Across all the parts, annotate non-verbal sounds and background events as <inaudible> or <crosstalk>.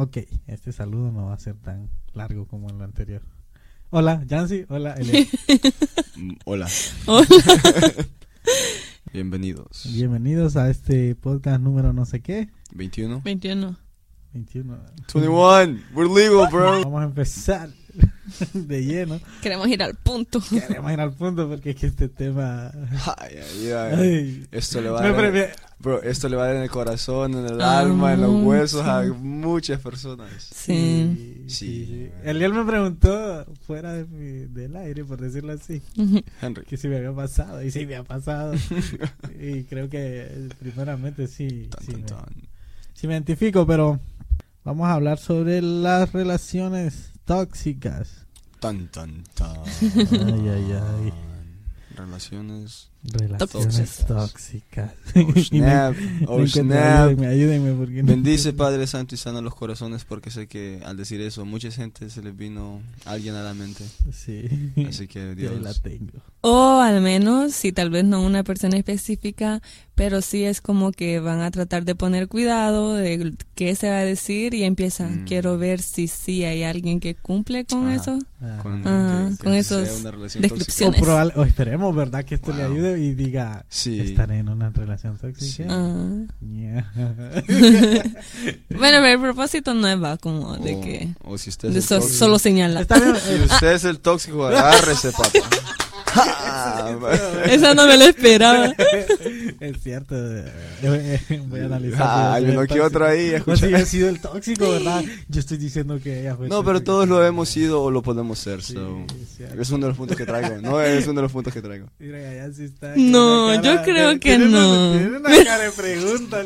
Ok, este saludo no va a ser tan largo como el anterior. Hola, Jancy. Hola, Elia. Mm, Hola, Hola. <laughs> bienvenidos. Bienvenidos a este podcast número no sé qué. 21. 21. 21. 21. We're legal, bro. Vamos a empezar <laughs> de lleno. Queremos ir al punto. Queremos ir al punto porque es que este tema... Ay, ay, ay. <laughs> Ay, Esto le va a dar, bro, esto le va a dar en el corazón, en el Ah, alma, en los huesos a sí. muchas personas. Sí. Sí, Sí. sí. Eliel me preguntó fuera de mi- del aire, por decirlo así, Henry. que si me había pasado. Y sí me ha pasado. <laughs> y creo que primeramente sí, Tan, sí, tan, me, tan. sí me identifico, pero vamos a hablar sobre las relaciones tóxicas. Tan, tan, tan. Ay, ay, ay. Relaciones. Relaciones tóxicas. <laughs> Oh, <laughs> snap. Oh, snap. Ayúdenme, ayúdenme porque no Bendice. Padre Santo, y sana los corazones, porque sé que al decir eso, mucha gente se les vino alguien a la mente. Sí. Así que Y ahí la Dios. tengo. O al menos, si tal vez no una persona específica, pero sí es como que van a tratar de poner cuidado de qué se va a decir y empiezan, Mm. quiero ver si sí hay alguien que cumple con Ajá. eso. Ah. Con, Ah, que- con que esos O, descripciones. probable- o esperemos, ¿verdad? Que esto le ayude y diga, Sí. estaré en una relación tóxica. Sí. Ah. Yeah. <laughs> Bueno, pero el propósito no va como de O- que O si usted es de el so- tóxico. solo señala. Está bien, Si usted es el tóxico, agárrese, papá. Ah, <laughs> Esa no me la esperaba. es cierto. eh, eh, Voy a analizar. Ah, hay uno que otro ahí, No, si yo he sido el tóxico, ¿verdad? Yo estoy diciendo que ella fue No, pero todos lo hemos sido o lo podemos ser. Sí, so. es. Es uno de los puntos que traigo. No, es uno de los puntos que traigo. Mira, ya sí está. No, yo creo que tiene una- no. Tiene una cara de pregunta.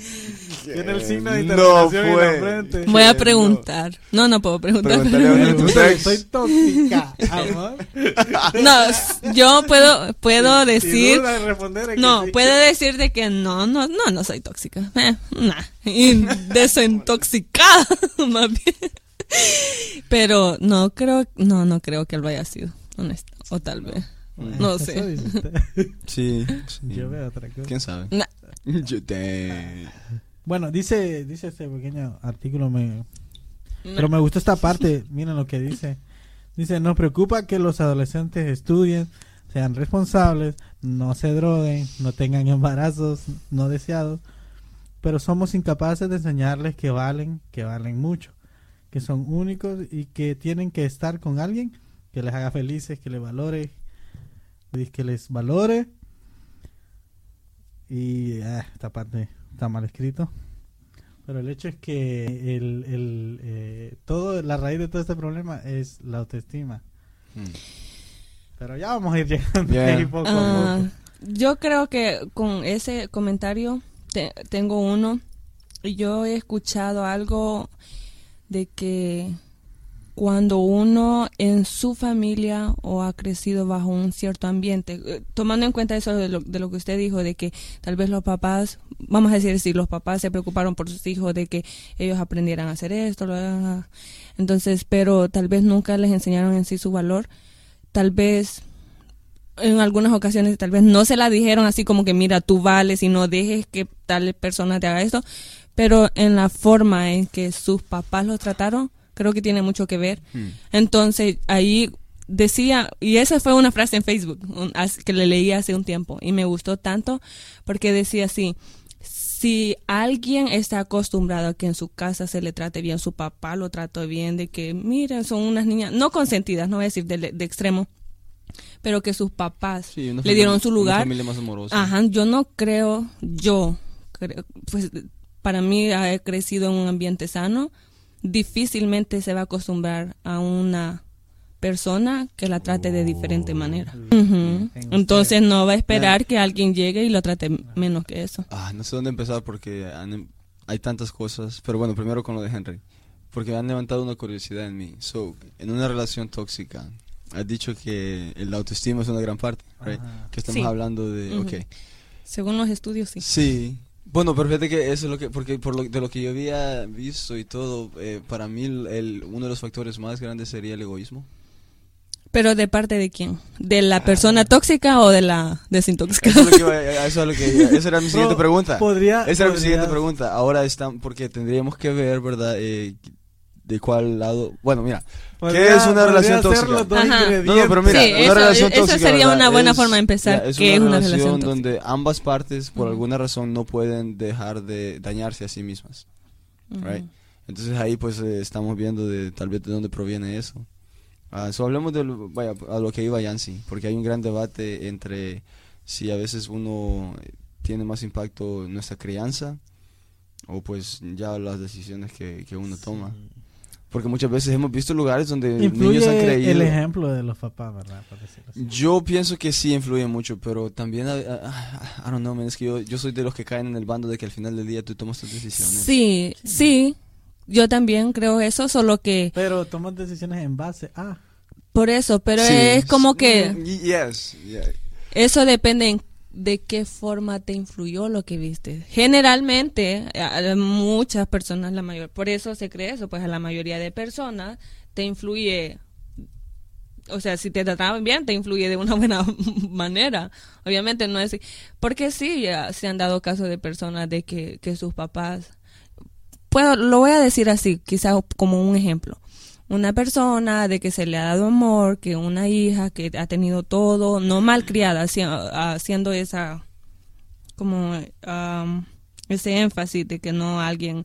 <laughs> Tiene el signo de No interrogación en la fue. frente. Voy a no. preguntar. No, no puedo preguntar. Soy <laughs> tóxica, amor. <laughs> No, yo puedo, puedo decir. No, sí. puedo decir de que no, no, no, no soy tóxica. Eh, nah. Y desintoxicada, más bien. Pero no creo, no, no creo que él lo haya sido, honesto. O tal vez. Bueno, no <laughs> sé. Sí. sí. <laughs> Yo veo otra cosa. ¿Quién sabe? Nah. <laughs> Yo te... Bueno, dice, dice este pequeño artículo, me, pero me gustó esta parte, miren lo que dice. Dice, nos preocupa que los adolescentes estudien, sean responsables, no se droguen, no tengan embarazos no deseados, pero somos incapaces de enseñarles que valen, que valen mucho, que son únicos y que tienen que estar con alguien que les haga felices, que les valore, que les valore. Y ah, esta parte está mal escrito. Pero el hecho es que el, el, eh, todo, la raíz de todo este problema es la autoestima. Mm. Pero ya vamos a ir llegando Yeah. ahí poco a poco. yo creo que con ese comentario te- tengo uno. Y Yo he escuchado algo de que cuando uno en su familia o ha crecido bajo un cierto ambiente, eh, tomando en cuenta eso de lo, de lo que usted dijo, de que tal vez los papás, vamos a decir, si los papás se preocuparon por sus hijos, de que ellos aprendieran a hacer esto, lo- entonces, pero tal vez nunca les enseñaron en sí su valor, tal vez en algunas ocasiones tal vez no se la dijeron así como que mira tú vales y no dejes que tal persona te haga esto pero en la forma en que sus papás los trataron creo que tiene mucho que ver Mm. entonces ahí decía y esa fue una frase en Facebook un- que le leí hace un tiempo y me gustó tanto porque decía así si alguien está acostumbrado a que en su casa se le trate bien, su papá lo trató bien, de que miren, son unas niñas no consentidas, no voy a decir de, de extremo, pero que sus papás Sí, le dieron su lugar. Una familia más amorosa. Ajá, yo no creo, yo, creo, pues para mí he crecido en un ambiente sano, difícilmente se va a acostumbrar a una persona que la trate de diferente manera. Ujú. En Entonces no va a esperar que alguien llegue y lo trate menos que eso. Ah, no sé dónde empezar porque han- hay tantas cosas. Pero bueno, primero con lo de Henry. Porque han levantado una curiosidad en mí. So, en una relación tóxica, has dicho que el autoestima es una gran parte, right? Que estamos Sí. hablando de, Ujú. ok. Según los estudios, sí. Sí. Bueno, pero fíjate que eso es lo que, porque por lo, de lo que yo había visto y todo, eh, para mí el, el- uno de los factores más grandes sería el egoísmo. ¿Pero de parte de quién? ¿De la persona tóxica o de la desintoxicada? Eso, es lo que iba- eso es lo que iba- esa era mi <laughs> siguiente pregunta. podría- esa era mi podría- siguiente pregunta. Ahora están, porque tendríamos que ver, ¿verdad? Eh, de cuál lado. Bueno, mira. Podría- es una relación tóxica? No, no, pero mira, Sí, una eso- relación eso tóxica. sería ¿verdad? una buena Es- forma de empezar, ya, es ¿qué una es una relación relación tóxica? donde ambas partes, por Ujú. alguna razón, no pueden dejar de dañarse a sí mismas. Ujú. right? Entonces ahí pues eh, estamos viendo de tal vez de dónde proviene eso. Ah, so, hablemos de lo, vaya, a lo que iba Yancy, porque hay un gran debate entre si a veces uno tiene más impacto en nuestra crianza o pues ya las decisiones que, que uno toma. Porque muchas veces hemos visto lugares donde niños han Influye creído... el ejemplo de los papás, ¿verdad? Por decirlo así. Yo pienso que sí influye mucho, pero también, ah, I don't know, man, es que yo, yo soy de los que caen en el bando de que al final del día tú tomas tus decisiones. Sí, sí. Yo también creo eso, solo que Pero tomas decisiones en base a... por eso, pero Sí. es como que Mm, Yes, yeah. eso depende en- de qué forma te influyó lo que viste. Generalmente, a muchas personas, la mayor, por eso se cree eso, pues a la mayoría de personas te influye, o sea, si te trataban bien, te influye de una <laughs> buena manera. Obviamente no es, porque sí, ya se han dado casos de personas de que, que sus papás, puedo, lo voy a decir así, quizás como un ejemplo. Una persona de que se le ha dado amor, que una hija que ha tenido todo, no malcriada, haci- haciendo esa, como am, ese énfasis de que no alguien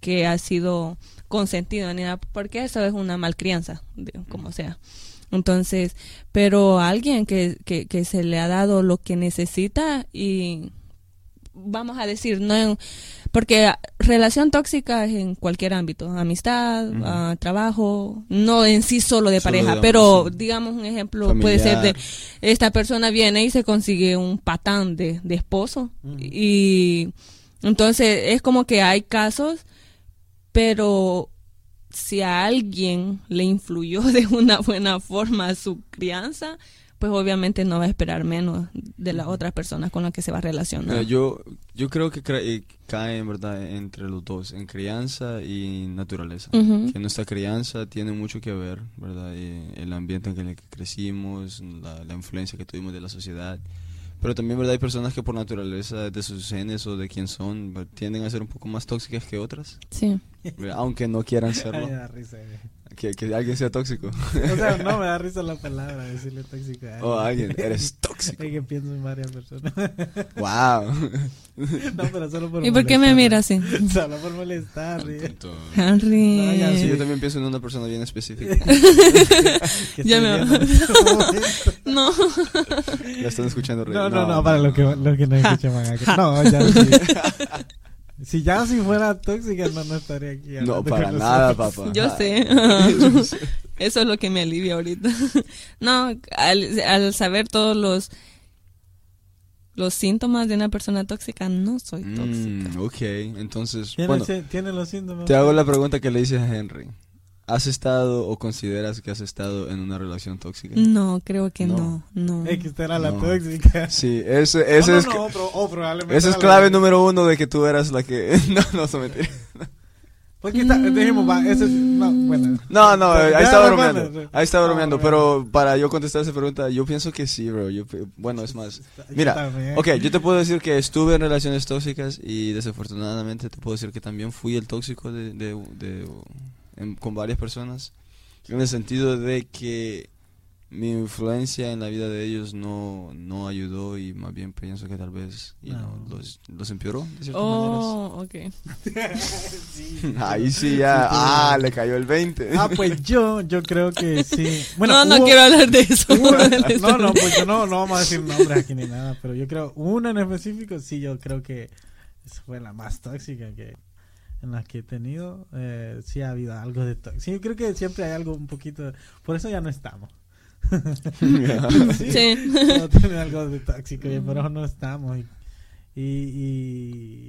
que ha sido consentido ni nada, porque eso es una malcrianza, como sea. Entonces, pero alguien que, que, que se le ha dado lo que necesita y vamos a decir, no porque relación tóxica es en cualquier ámbito, amistad, ah, trabajo, no en sí solo de Solo, pareja, digamos, pero sí. digamos un ejemplo puede ser de esta persona viene y se consigue un patán de, de esposo. Y entonces es como que hay casos, pero si a alguien le influyó <laughs> de una buena forma su crianza, pues obviamente no va a esperar menos de las otras personas con las que se va a relacionar. Mira, yo, yo creo que eh, cae en verdad entre los dos, en crianza y naturaleza. Ujú. Que nuestra crianza tiene mucho que ver, ¿verdad? Y el ambiente en el que crecimos, la, la influencia que tuvimos de la sociedad. Pero también, ¿verdad? Hay personas que por naturaleza de sus genes o de quién son, tienden a ser un poco más tóxicas que otras, Sí. aunque no quieran serlo. <laughs> Que, que alguien sea tóxico. O sea, no me da <laughs> risa la palabra decirle tóxico. a o alguien, eres <laughs> tóxico. Es que pienso en varias personas. ¡Wow! <laughs> no, pero solo por ¿Y por qué me mira así? Solo por molestar. Henry. No, ya, Sí, yo también pienso en una persona bien específica. Ya me- en este. No. Ya están escuchando reír. No, no, no, para lo que, lo que no escuchan No, ya sí. Si ya si fuera tóxica, no, no estaría aquí. No, para nada, papá. Yo sé. <laughs> <laughs> Eso es lo que me alivia ahorita. <laughs> No, al, al saber todos los los síntomas de una persona tóxica, no soy tóxica. Mm, ok, entonces, ¿Tiene, bueno, tiene los síntomas. te hago la pregunta que le hice a Henry. ¿Has estado o consideras que has estado en una relación tóxica? No, creo que No. no, no. Es que usted era la No. tóxica. Sí, ese, ese No, no, es, oh, probablemente ese es clave número uno de que tú eras la que... <laughs> No, no, eso es mentira. Porque está, dijimos, va, ese es, no, bueno. No, no, ahí estaba bromeando. Ahí estaba bromeando, pero para yo contestar esa pregunta, yo pienso que sí, bro. Yo, pe- bueno, es más, Mira, ok, yo te puedo decir que estuve en relaciones tóxicas y desafortunadamente te puedo decir que también fui el tóxico de, de- de- en- con varias personas. En el sentido de que mi influencia en la vida de ellos no, no ayudó y más bien pienso que tal vez you No. know, los, los empeoró de ciertas Oh, ok. maneras. <laughs> Ahí sí ya, ah, le cayó el 20. Ah, pues yo, yo creo que sí. <laughs> Bueno, no, no hubo- quiero hablar de eso. hubo- <laughs> no, no, pues yo no, no vamos a decir nombres aquí ni nada, pero yo creo, una en específico, sí, yo creo que fue la más tóxica que en las que he tenido. Eh, sí ha habido algo de tóxico. Sí, yo creo que siempre hay algo un poquito, por eso ya no estamos. <laughs> sí, Sí. no tiene algo de tóxico y por eso no estamos. Y, y,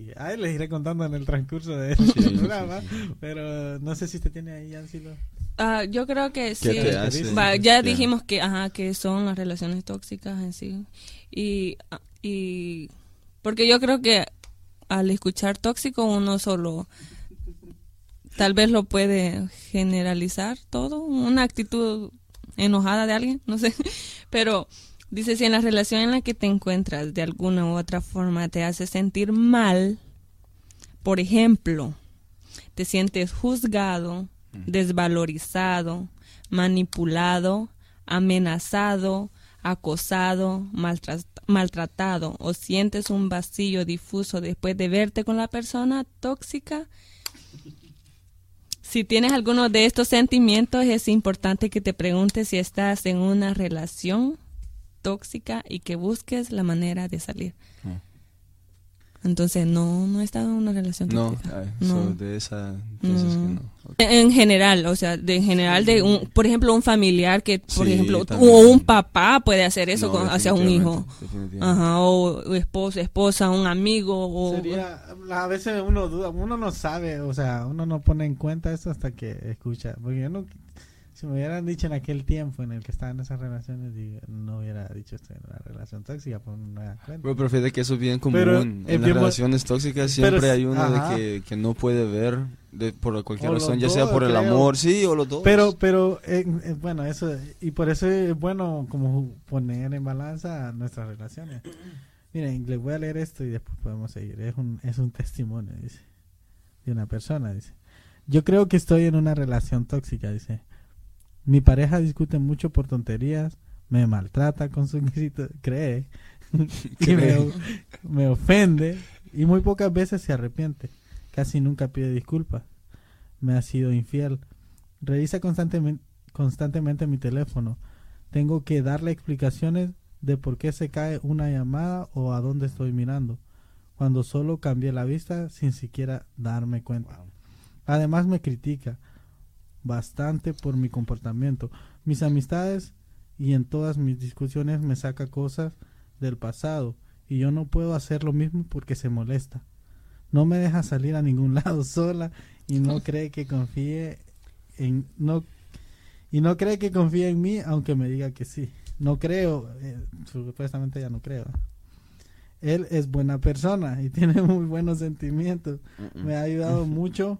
y- ay, les iré contando en el transcurso del Sí, sí, programa, sí. pero no sé si usted tiene ahí, Ansilo. Ah, yo creo que sí. ¿Qué te hace? Va, ya Ya. dijimos que, ajá, que son las relaciones tóxicas en sí. Y, ah, y porque yo creo que al escuchar tóxico uno solo tal vez lo puede generalizar todo, una actitud enojada de alguien, no sé, <laughs> pero dice si en la relación en la que te encuentras de alguna u otra forma te hace sentir mal, por ejemplo, te sientes juzgado, desvalorizado, manipulado, amenazado, acosado, maltratado o sientes un vacío difuso después de verte con la persona tóxica, si tienes alguno de estos sentimientos, es importante que te preguntes si estás en una relación tóxica y que busques la manera de salir. Ah. Entonces, no, no he estado en una relación tóxica. No, de esa, entonces que no. En general, o sea, de en general, de un, por ejemplo, un familiar que, por ejemplo, o un papá puede hacer eso hacia un hijo. Ajá, o esposa, esposa, un amigo. O, Sería, a veces uno duda, uno no sabe, o sea, uno no pone en cuenta eso hasta que escucha. Porque yo no, si me hubieran dicho en aquel tiempo en el que estaba en esas relaciones, no hubiera dicho esto en una relación tóxica, pues no me cuenta. Pero prefiere que eso es bien común. en las relaciones tóxicas siempre hay uno de que, que, no puede ver de, por cualquier razón, ya sea por el amor, sí, o los dos. Pero, pero eh, eh, bueno, eso, y por eso es bueno como poner en balanza nuestras relaciones. Miren, les voy a leer esto y después podemos seguir. Es un, es un testimonio, dice, de una persona, dice. Yo creo que estoy en una relación tóxica, dice. Mi pareja discute mucho por tonterías, me maltrata con su <laughs> grito, cree, que me, me, ofende y muy pocas veces se arrepiente. Casi nunca pide disculpas. Me ha sido infiel. Revisa constantemente, constantemente mi teléfono. Tengo que darle explicaciones de por qué se cae una llamada o a dónde estoy mirando, cuando solo cambié la vista sin siquiera darme cuenta. Además me critica bastante por mi comportamiento. Mis amistades y en todas mis discusiones me saca cosas del pasado y yo no puedo hacer lo mismo porque se molesta. No me deja salir a ningún <laughs> lado sola y no <laughs> cree que confíe en no y no cree que confíe en mí aunque me diga que sí. No creo, eh, supuestamente ya no creo. Él es buena persona y <laughs> tiene muy buenos sentimientos. Me ha ayudado mucho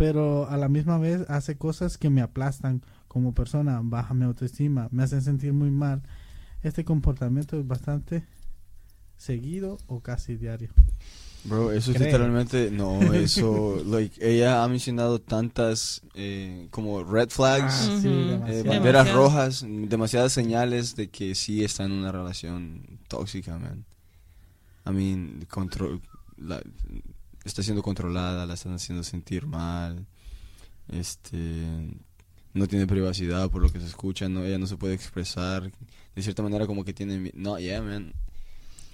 pero a la misma vez hace cosas que me aplastan como persona, baja mi autoestima, me hacen sentir muy mal. Este comportamiento es bastante seguido o casi diario. Bro, eso es literalmente, no, eso, <laughs> like, ella ha mencionado tantas eh, como red flags, ah, eh, banderas rojas, demasiadas señales de que sí está en una relación tóxica, man. I mean, control, la, está siendo controlada, la están haciendo sentir mal, este, no tiene privacidad por lo que se escucha, no, ella no se puede expresar, de cierta manera como que tiene, no, yeah, man,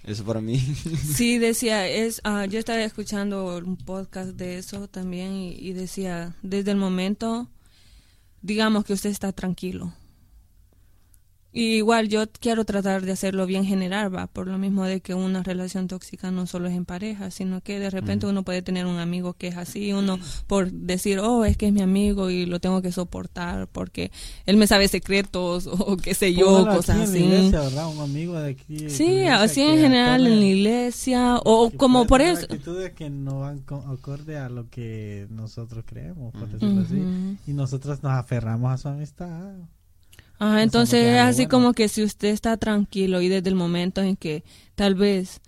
eso para mí. <laughs> Sí, decía, es, uh, yo estaba escuchando un podcast de eso también y decía, desde el momento, digamos que usted está tranquilo, igual yo quiero tratar de hacerlo bien general, va, por lo mismo de que una relación tóxica no solo es en pareja, sino que de repente uno puede tener un amigo que es así, uno por decir, oh, es que es mi amigo y lo tengo que soportar porque él me sabe secretos <laughs> o qué sé yo, cosas así. Un amigo de aquí. Sí, así en general en la iglesia o como por eso. actitudes que no van acorde a lo que nosotros creemos, por decirlo así, y nosotros nos aferramos a su amistad. Ajá, entonces es así como que si usted está tranquilo y desde el momento en que tal vez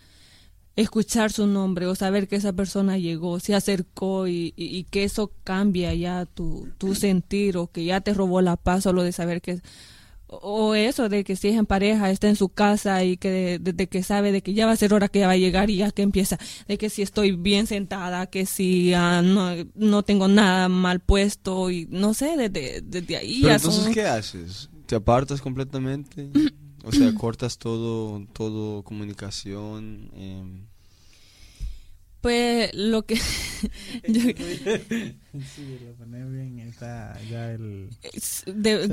escuchar su nombre o saber que esa persona llegó, se acercó y, y, que eso cambia ya tu, tu, sentir o que ya te robó la paz solo de saber que o eso de que si es en pareja está en su casa y que desde que sabe de que ya va a ser hora que ya va a llegar y ya que empieza de que si estoy bien sentada que si ah, no, no tengo nada mal puesto y no sé desde, desde ahí Pero entonces qué haces te apartas completamente, o sea, cortas todo, todo comunicación. Eh. Pues lo que <laughs> yo,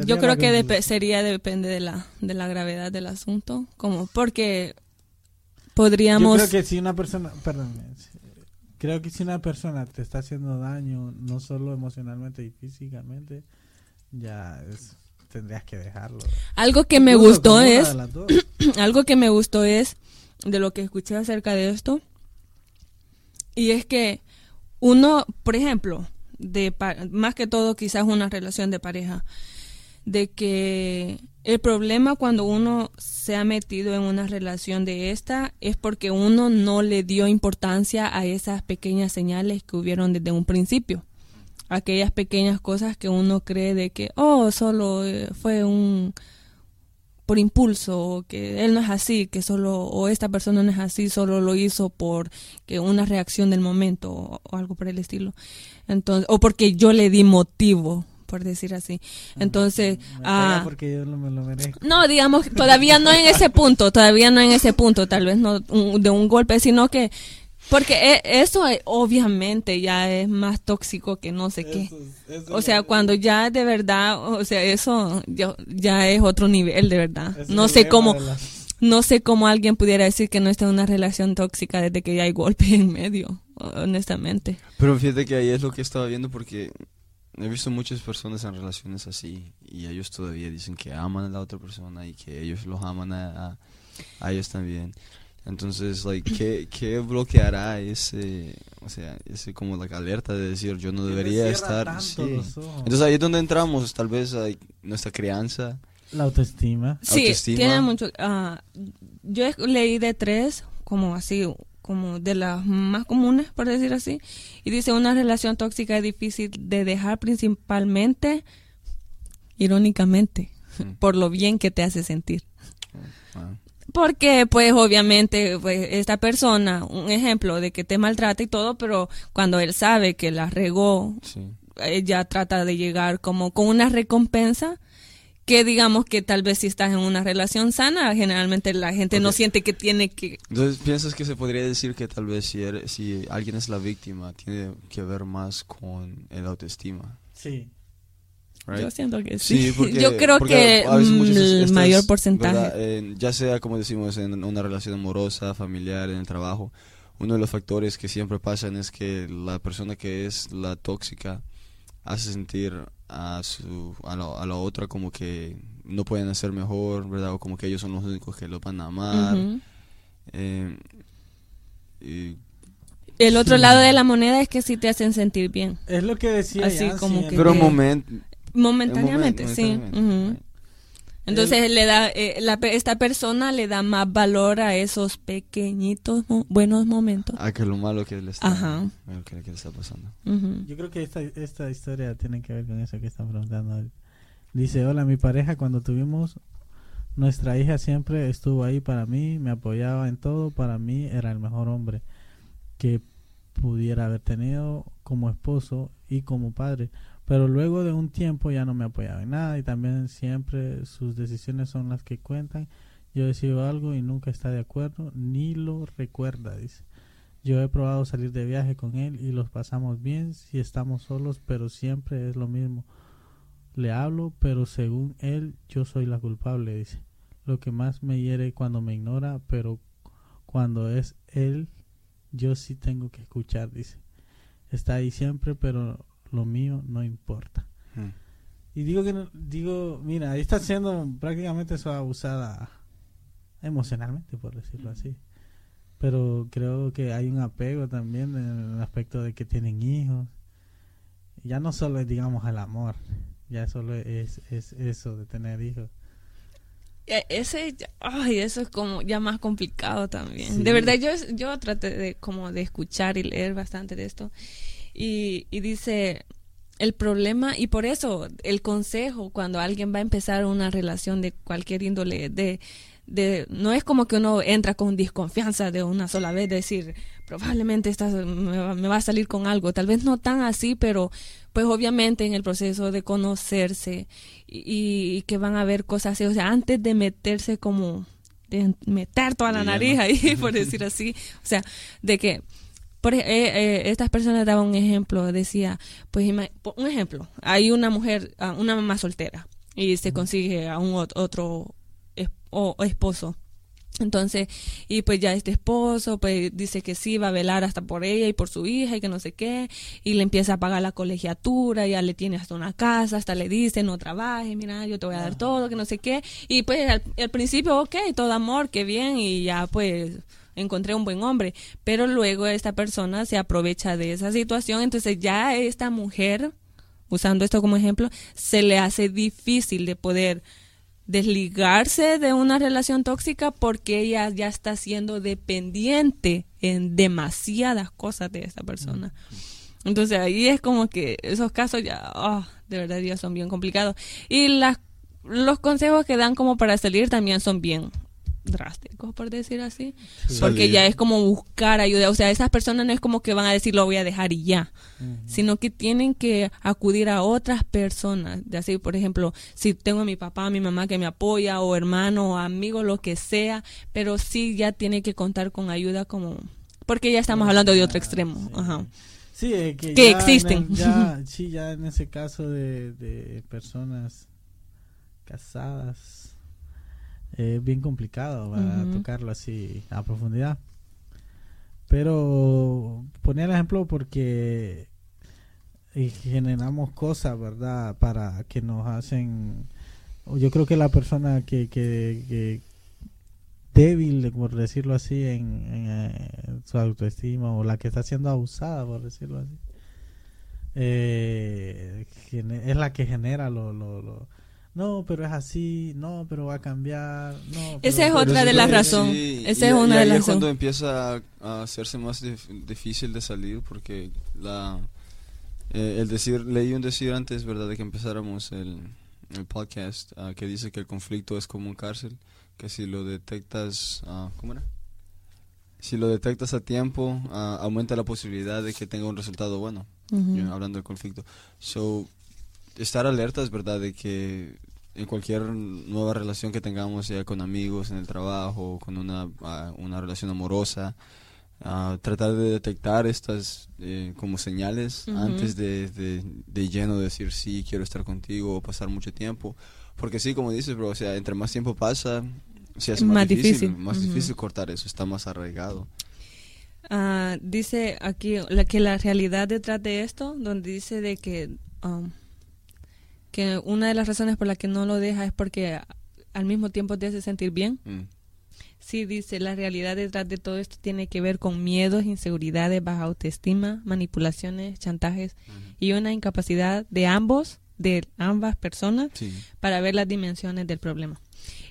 yo creo que sería depende de la de la gravedad del asunto, como porque podríamos Yo creo que si una persona, perdón, creo que si una persona te está haciendo daño no solo emocionalmente y físicamente, ya es tendrías que dejarlo. Algo que me gustó es, <clears throat> algo que me gustó es de lo que escuché acerca de esto, y es que uno, por ejemplo, de más que todo quizás una relación de pareja, de que el problema cuando uno se ha metido en una relación de esta es porque uno no le dio importancia a esas pequeñas señales que hubieron desde un principio. Aquellas pequeñas cosas que uno cree de que, oh, solo eh, fue un por impulso, o que él no es así, que solo, o esta persona no es así, solo lo hizo por que una reacción del momento o, o algo por el estilo. Entonces, o porque yo le di motivo por decir así. Entonces, ah, porque yo no me lo merezco. no, digamos, todavía no en ese punto, todavía no en ese punto, tal vez no un- de un golpe, sino que, porque e- eso eh, obviamente ya es más tóxico que no sé qué. O sea, cuando ya de verdad, o sea, eso ya, ya es otro nivel de verdad. No sé cómo, no sé cómo alguien pudiera decir que no está en una relación tóxica desde que ya hay golpe en medio, honestamente. Pero fíjate que ahí es lo que estaba viendo porque he visto muchas personas en relaciones así y ellos todavía dicen que aman a la otra persona y que ellos los aman a, a- a ellos también. Entonces, like, ¿qué, ¿qué bloqueará ese, o sea, ese como la alerta de decir yo no debería estar? sí. Entonces ahí es donde entramos, tal vez nuestra crianza. La autoestima. Sí, Autoestima. tiene mucho. ah, yo leí de tres, como así, como de las más comunes, por decir así. Y dice: una relación tóxica es difícil de dejar principalmente, irónicamente, Mm. por lo bien que te hace sentir. Ah, Porque, pues, obviamente, pues, esta persona, un ejemplo de que te maltrata y todo, pero cuando él sabe que la regó, sí. ella trata de llegar como con una recompensa que digamos que tal vez si estás en una relación sana, generalmente la gente no siente que tiene que... Entonces, ¿piensas que se podría decir que tal vez si, eres- si alguien es la víctima, tiene que ver más con el autoestima? Sí. Right? Yo siento que sí. Sí, porque, <laughs> Yo creo que mm, el estas, mayor porcentaje. Eh, ya sea como decimos en una relación amorosa, familiar, en el trabajo, uno de los factores que siempre pasan es que la persona que es la tóxica hace sentir a su a la, a la otra como que no pueden hacer mejor, ¿verdad? O como que ellos son los únicos que lo van a amar. Eh, y El otro lado de la moneda es que sí te hacen sentir bien. Es lo que decía Así como que- pero un momento Momentáneamente, sí. Entonces le da, eh, la pe- esta persona le da más valor a esos pequeñitos mo- buenos momentos. A que lo malo que le está, Ajá. lo que, que le está pasando. Yo creo que esta, esta historia tiene que ver con eso que están preguntando. Dice, hola, mi pareja cuando tuvimos nuestra hija siempre estuvo ahí para mí, me apoyaba en todo, para mí era el mejor hombre que pudiera haber tenido como esposo y como padre. Pero luego de un tiempo ya no me apoyaba en nada y también siempre sus decisiones son las que cuentan. Yo decido algo y nunca está de acuerdo ni lo recuerda, dice. Yo he probado salir de viaje con él y los pasamos bien si estamos solos, pero siempre es lo mismo. Le hablo, pero según él yo soy la culpable, dice. Lo que más me hiere cuando me ignora, pero cuando es él, yo sí tengo que escuchar, dice. Está ahí siempre, pero lo mío no importa. Hmm. Y digo que no- digo, mira, ahí está siendo prácticamente eso abusada emocionalmente, por decirlo así. Pero creo que hay un apego también en el aspecto de que tienen hijos. Ya no solo es, digamos, el amor, ya solo es, es eso de tener hijos. Eh, Ese, ay, eso es como ya más complicado también. Sí. De verdad, yo, yo traté de como de escuchar y leer bastante de esto. Y, y dice, el problema, y por eso el consejo cuando alguien va a empezar una relación de cualquier índole, de, de no es como que uno entra con desconfianza de una sola vez, decir, probablemente esta me, va, me va a salir con algo, tal vez no tan así, pero pues obviamente en el proceso de conocerse y, y que van a haber cosas así, o sea, antes de meterse como, de meter toda la nariz ahí, <laughs> por <laughs> decir así, o sea, de que por, eh, eh, estas personas daban un ejemplo, decía, pues un ejemplo, hay una mujer, ah, una mamá soltera y se consigue a un ot- otro esposo. Entonces, y pues ya este esposo, pues dice que sí, va a velar hasta por ella y por su hija y que no sé qué, y le empieza a pagar la colegiatura, ya le tiene hasta una casa, hasta le dice, no trabaje, mira, yo te voy a dar todo, que no sé qué, y pues al, al principio, ok, todo amor, qué bien, y ya pues encontré un buen hombre, pero luego esta persona se aprovecha de esa situación, entonces ya esta mujer usando esto como ejemplo, se le hace difícil de poder desligarse de una relación tóxica porque ella ya está siendo dependiente en demasiadas cosas de esa persona. Entonces ahí es como que esos casos ya, ah, de verdad ya son bien complicados. Y las, los consejos que dan como para salir también son bien drásticos, por decir así. Porque ya es como buscar ayuda. O sea, esas personas no es como que van a decir lo voy a dejar y ya, sino que tienen que acudir a otras personas. De así, por ejemplo, si tengo a mi papá, a mi mamá que me apoya, o hermano, o amigo, lo que sea, pero sí ya tiene que contar con ayuda como... Porque ya estamos hablando de otro extremo. Sí. Ajá. Sí, eh, que, Que ya en existen. el- ya, <laughs> sí, ya en ese caso de, de personas casadas, es bien complicado para tocarlo así a profundidad. Pero ponía el ejemplo porque generamos cosas, ¿verdad? Para que nos hacen... Yo creo que la persona que, que, que débil, por decirlo así, en, en, eh, su autoestima o la que está siendo abusada, por decirlo así, eh, es la que genera lo, lo, lo- No, pero es así, no, pero va a cambiar, no. Esa es otra de sí, las sí, razón. y- Esa es una y de las es cuando empieza a, a hacerse más dif- difícil de salir porque la eh, el decir leí un decir antes verdad de que empezáramos el, el podcast ah, que dice que el conflicto es como un cárcel que si lo detectas ah, cómo era si lo detectas a tiempo ah, aumenta la posibilidad de que tenga un resultado bueno hablando del conflicto. So, estar alerta es verdad de que en cualquier nueva relación que tengamos, sea con amigos, en el trabajo, con una, ah, una relación amorosa, ah, tratar de detectar estas eh, como señales antes de, de, de lleno decir sí, quiero estar contigo o pasar mucho tiempo. Porque sí, como dices, bro, o sea, entre más tiempo pasa, se hace más, Más difícil, difícil. más difícil cortar eso, está más arraigado. Ah, dice aquí la, que la realidad detrás de esto, donde dice de que, um, que una de las razones por las que no lo deja es porque al mismo tiempo te hace sentir bien. Mm. Sí, dice, la realidad detrás de todo esto tiene que ver con miedos, inseguridades, baja autoestima, manipulaciones, chantajes y una incapacidad de ambos, de ambas personas, Sí. para ver las dimensiones del problema.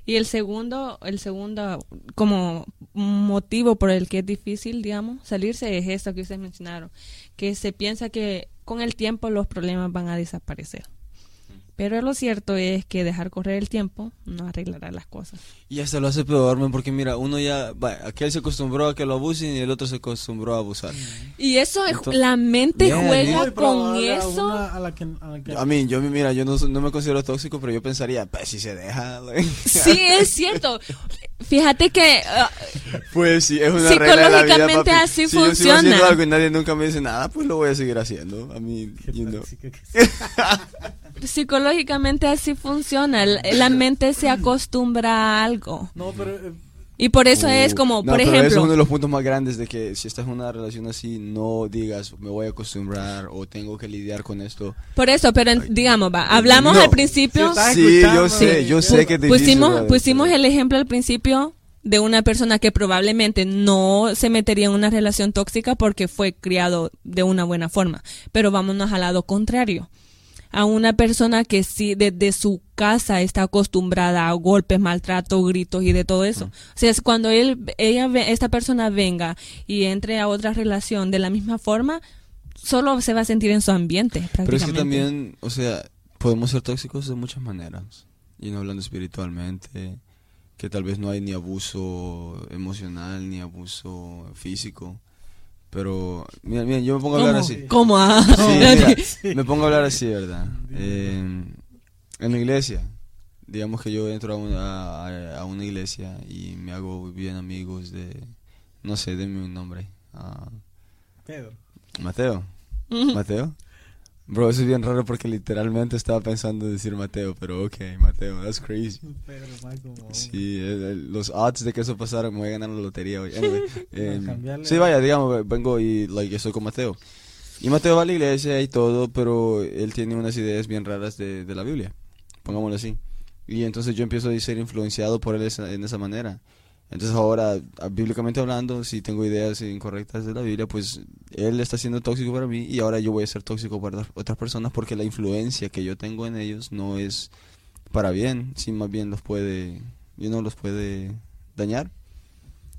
Y el segundo, el segundo como motivo por el que es difícil, digamos, salirse es esto que ustedes mencionaron, que se piensa que con el tiempo los problemas van a desaparecer. Pero lo cierto es que dejar correr el tiempo no arreglará las cosas. Y hasta lo hace peor, man, porque mira, uno ya, va, aquel se acostumbró a que lo abusen y el otro se acostumbró a abusar. Y eso, es- Entonces- la mente Yeah, juega Muy con eso. a la que- a la que- A mí, yo, mira, yo no, no me considero tóxico, pero yo pensaría, pues si se deja. Sí, es cierto. Fíjate que ah, pues sí, es una regla de la vida, Psicológicamente papi. así si yo sigo funciona. haciendo algo y nadie nunca me dice nada, pues lo voy a seguir haciendo. A mí, Qué you know. <laughs> es. psicológicamente así funciona. La, la mente se acostumbra a algo. No, pero eh, Y por eso es Uh, como, no, por pero eso es ejemplo, uno de los puntos más grandes de que si estás en una relación así, no digas, me voy a acostumbrar o tengo que lidiar con esto. por eso, pero en- digamos, va, hablamos No. al principio, Sí, yo sé, eh, yo eh, sé que es difícil. pusimos, pusimos el ejemplo al principio de una persona que probablemente no se metería en una relación tóxica porque fue criado de una buena forma. Pero vámonos al lado contrario. A una persona que sí desde su casa está acostumbrada a golpes, maltrato, gritos y de todo eso. O sea, es cuando él, ella, ve- esta persona venga y entre a otra relación de la misma forma, solo se va a sentir en su ambiente. Pero es que prácticamente. también, o sea, podemos ser tóxicos de muchas maneras. Y no hablando espiritualmente, que tal vez no hay ni abuso emocional ni abuso físico. Pero, mira, mira, yo me pongo a hablar ¿Cómo? así. ¿Cómo? Ah. Sí, mira, <laughs> me pongo a hablar así, ¿verdad? Eh, en la iglesia, digamos que yo entro a una, a, a una iglesia y me hago bien amigos de, no sé, denme un nombre. Ah, Pedro. Mateo. Mateo. Bro, eso es bien raro porque literalmente estaba pensando en decir Mateo, pero ok, Mateo, that's crazy. Sí, el- el- los odds de que eso pasara me voy a ganar la lotería hoy. Anyway, <laughs> cambiarle- sí, vaya, digamos, vengo y like, estoy con Mateo. Y Mateo va a la iglesia y todo, pero él tiene unas ideas bien raras de, de la Biblia, pongámoslo así. Y entonces yo empiezo a ser influenciado por él en esa manera. Entonces ahora, ah, bíblicamente hablando, si tengo ideas incorrectas de la Biblia, pues él está siendo tóxico para mí y ahora yo voy a ser tóxico para otras personas porque la influencia que yo tengo en ellos no es para bien, si más bien los puede, y no los puede dañar.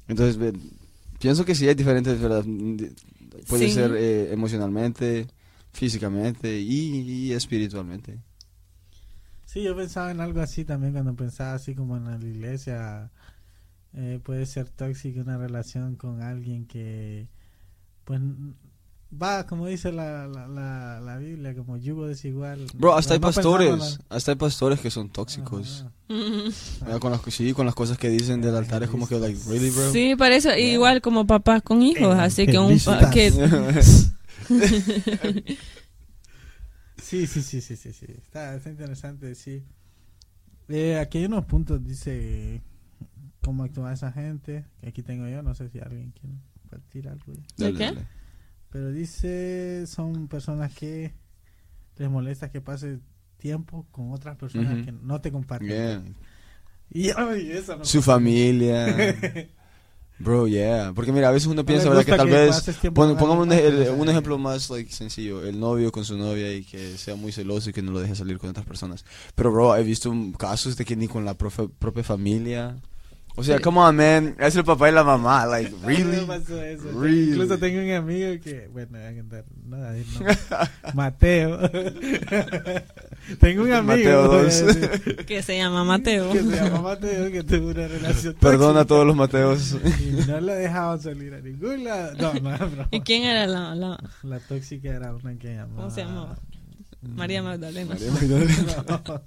Entonces, ve- pienso que sí hay diferentes, ¿verdad? Puede Sí. ser eh, emocionalmente, físicamente y, y espiritualmente. Sí, yo pensaba en algo así también cuando pensaba así como en la iglesia. Eh, puede ser tóxica una relación con alguien que, pues, va, como dice la, la, la, la Biblia, como yugo desigual. Bro, hasta hay No pastores, hasta hay pastores que son tóxicos. Ajá. <laughs> Mira, Con las, sí, con las cosas que dicen del altar es como que, like, really, bro? Sí, para eso, igual como papás con hijos, así que un que <laughs> Sí, sí, sí, sí, sí, sí. Está, está interesante, sí. Eh, aquí hay unos puntos, dice cómo actúa esa gente. Que aquí tengo yo, no sé si alguien quiere compartir algo. ¿De qué? Pero dice, son personas que les molesta que pase tiempo con otras personas Ujú. que no te comparten. Yeah. Y, ay, eso no Su familia. <laughs> Bro, yeah. Porque mira, a veces uno No piensa, ¿verdad? Que tal que vez... pon- pongamos un, el- un ejemplo más like, sencillo. El novio con su novia y que sea muy celoso y que no lo deje salir con otras personas. Pero, bro, he visto casos de que ni con la profe- propia familia... O sea, come on, man. Es el papá y la mamá. Like, <laughs> really? pasó eso. Really? Incluso tengo un amigo que, bueno, voy a contar, no, a decir no. <laughs> Mateo. <laughs> tengo un amigo Mateo que se llama Mateo. que se llama Mateo que tuvo una relación Perdona a todos los Mateos. y no le dejaban salir a ningún lado. No, no, no. ¿Y quién era la, la La tóxica era una que llamaba. ¿Cómo se llamaba? María Magdalena? María Magdalena.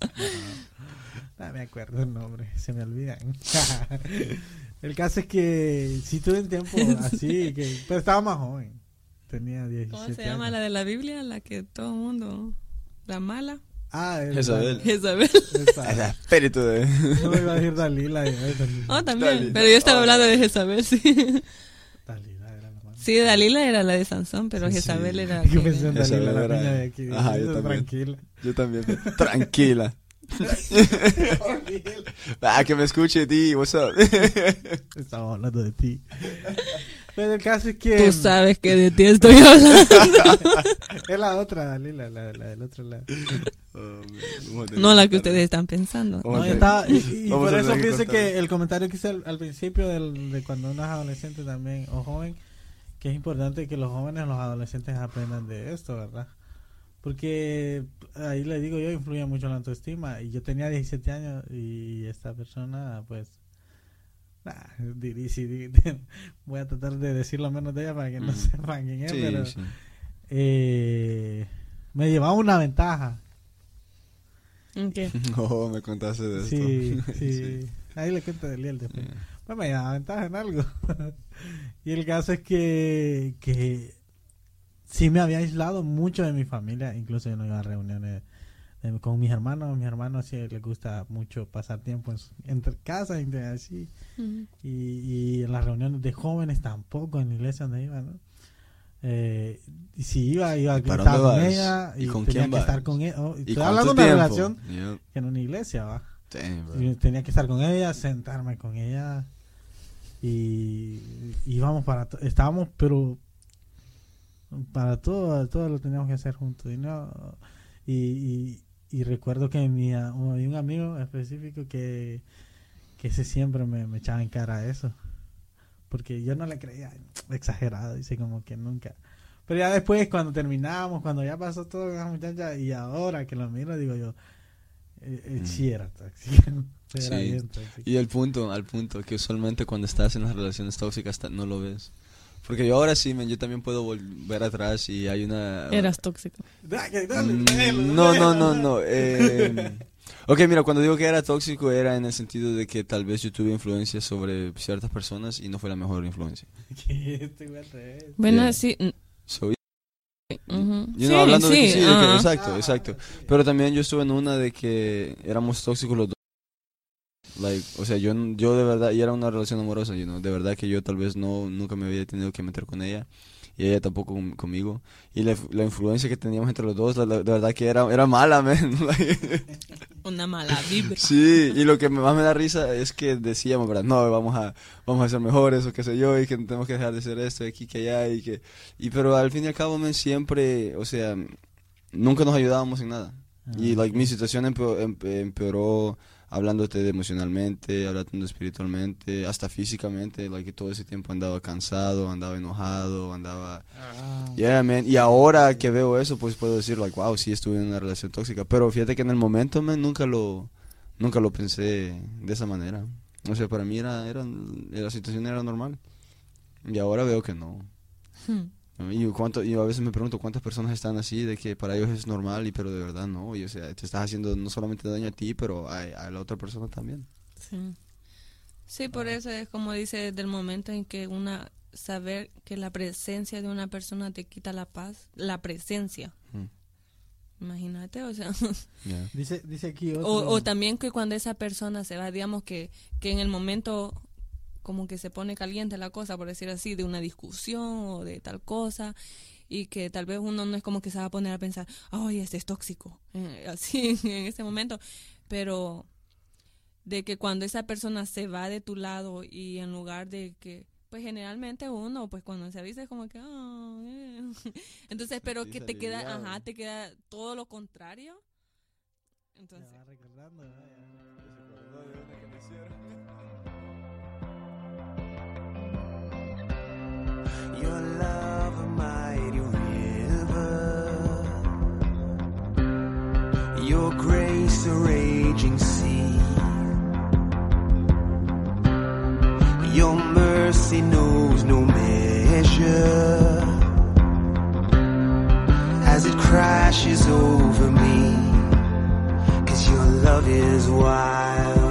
No. <laughs> No me acuerdo el nombre, se me olvidan. <laughs> el caso es que si tuve un tiempo <laughs> así, que, pero estaba más joven. Tenía 17 ¿Cómo se llama años. la de la Biblia? La que todo el mundo... La mala. Ah, el- Jezabel. Jezabel. El espíritu de... No me iba a decir Dalila. Dalila. Oh, también. Dalila. Pero yo estaba hablando de Jezabel, sí. Dalila era la más. Sí, Dalila era la de Sansón, pero Sí, Jezabel sí. era... Yo pensé en Jezabel Dalila, la era- niña de aquí. Ajá, yo también. Tranquila. Yo también. Tranquila. <laughs> ah, que me escuche, ti. What's up? <laughs> Estaba hablando de ti. Pero el caso es que. Tú sabes que de ti estoy hablando. <laughs> Es la otra Dalila, la, la del otro lado. No la que ustedes están pensando. No, estaba, y, y por a eso pienso que el comentario que hice al, al principio del- de cuando uno es adolescente también, o joven, que es importante que los jóvenes, los adolescentes aprendan de esto, ¿verdad? Porque ahí le digo yo, influye mucho en la autoestima. Y yo tenía 17 años y esta persona, pues, nah, <laughs> voy a tratar de decir lo menos de ella para que no Ujú. sepan quién es, Sí, pero sí. eh, me llevaba una ventaja. <laughs> Ok. Oh, me contaste de esto. Sí, <laughs> sí. Ahí le cuento de Liel después. Yeah. Pues me daba ventaja en algo. y el caso es que, que sí me había aislado mucho de mi familia. Incluso yo no iba a reuniones eh, con mis hermanos. mis hermanos sí les gusta mucho pasar tiempo en su- entre casa y así. Y, y en las reuniones de jóvenes tampoco, en la iglesia donde iba, ¿no? Eh, y si iba, iba a ¿Y para estar con vas? ella ¿Y y, con tenía quién que vas? estar con ella. Oh, ¿Y estoy cuánto hablando de una relación que en una iglesia, va. Damn, bro. Y tenía que estar con ella, sentarme con ella y íbamos para estábamos pero para todo todo lo teníamos que hacer juntos y no y, y, y recuerdo que mi un- había un amigo específico que que ese siempre me, me echaba en cara eso porque yo no le creía exagerado dice como que nunca pero ya después cuando terminamos cuando ya pasó todo con esa muchacha y ahora que lo miro digo yo eh, eh, Mm. sí era tóxica <laughs> era Sí. bien tóxica Y el punto, al punto, que usualmente cuando estás en las relaciones tóxicas no lo ves. Porque yo ahora sí, man, yo también puedo volver atrás y hay una... Eras tóxico. Dale, dale, Mm, dale, no, no, no, no. eh, ok, mira, cuando digo que era tóxico era en el sentido de que tal vez yo tuve influencia sobre ciertas personas y no fue la mejor influencia. <laughs> Este. Bueno, Yeah. sí. So, ujú. yo Sí, no hablando de que sí, de que- ajá. exacto, Ah, exacto. sí. Pero también yo estuve en una de que éramos tóxicos los dos. Like, o sea, yo, yo de verdad, y era una relación amorosa, you know, de verdad que yo tal vez no, nunca me había tenido que meter con ella. y ella tampoco conmigo. Y la, la, influencia que teníamos entre los dos, la, verdad que era, era mala, <laughs> man. Una mala vibra. Sí, y lo que más me da risa es que decíamos, ¿verdad? No, vamos a, vamos a ser mejores o qué sé yo, y que tenemos que dejar de ser esto, aquí, que allá, y que... Y pero al fin y al cabo, man, siempre, o sea, nunca nos ayudábamos en nada. Y, like, mi situación empeoró hablándote emocionalmente, hablando espiritualmente, hasta físicamente, like todo ese tiempo andaba cansado, andaba enojado, andaba ah. Yeah, man. Y ahora que veo eso, pues puedo decir like, wow, sí estuve en una relación tóxica, pero fíjate que en el momento man, nunca lo nunca lo pensé de esa manera. O sea, para mí era, era la situación era normal. Y ahora veo que no. Hmm. Y, cuánto, y a veces me pregunto cuántas personas están así, de que para ellos es normal, y pero de verdad no. Y, o sea, te estás haciendo no solamente daño a ti, pero a, a la otra persona también. Sí. Sí, por eso es como dice, desde el momento en que una saber que la presencia de una persona te quita la paz, la presencia. Imagínate, o sea. <laughs> Dice, dice aquí o, o, también que cuando esa persona se va, digamos que, que en el momento como que se pone caliente la cosa, por decir así, de una discusión o de tal cosa, y que tal vez uno no es como que se va a poner a pensar, ay, este es tóxico, eh, <laughs> así en ese momento, pero de que cuando esa persona se va de tu lado y en lugar de que pues generalmente uno pues cuando se avisa es como que eh". <laughs> entonces pero que te queda ajá te queda todo lo contrario. Entonces your love a mighty your grace a raging sea, your mercy knows no measure. As it crashes over me, cause your love is wild.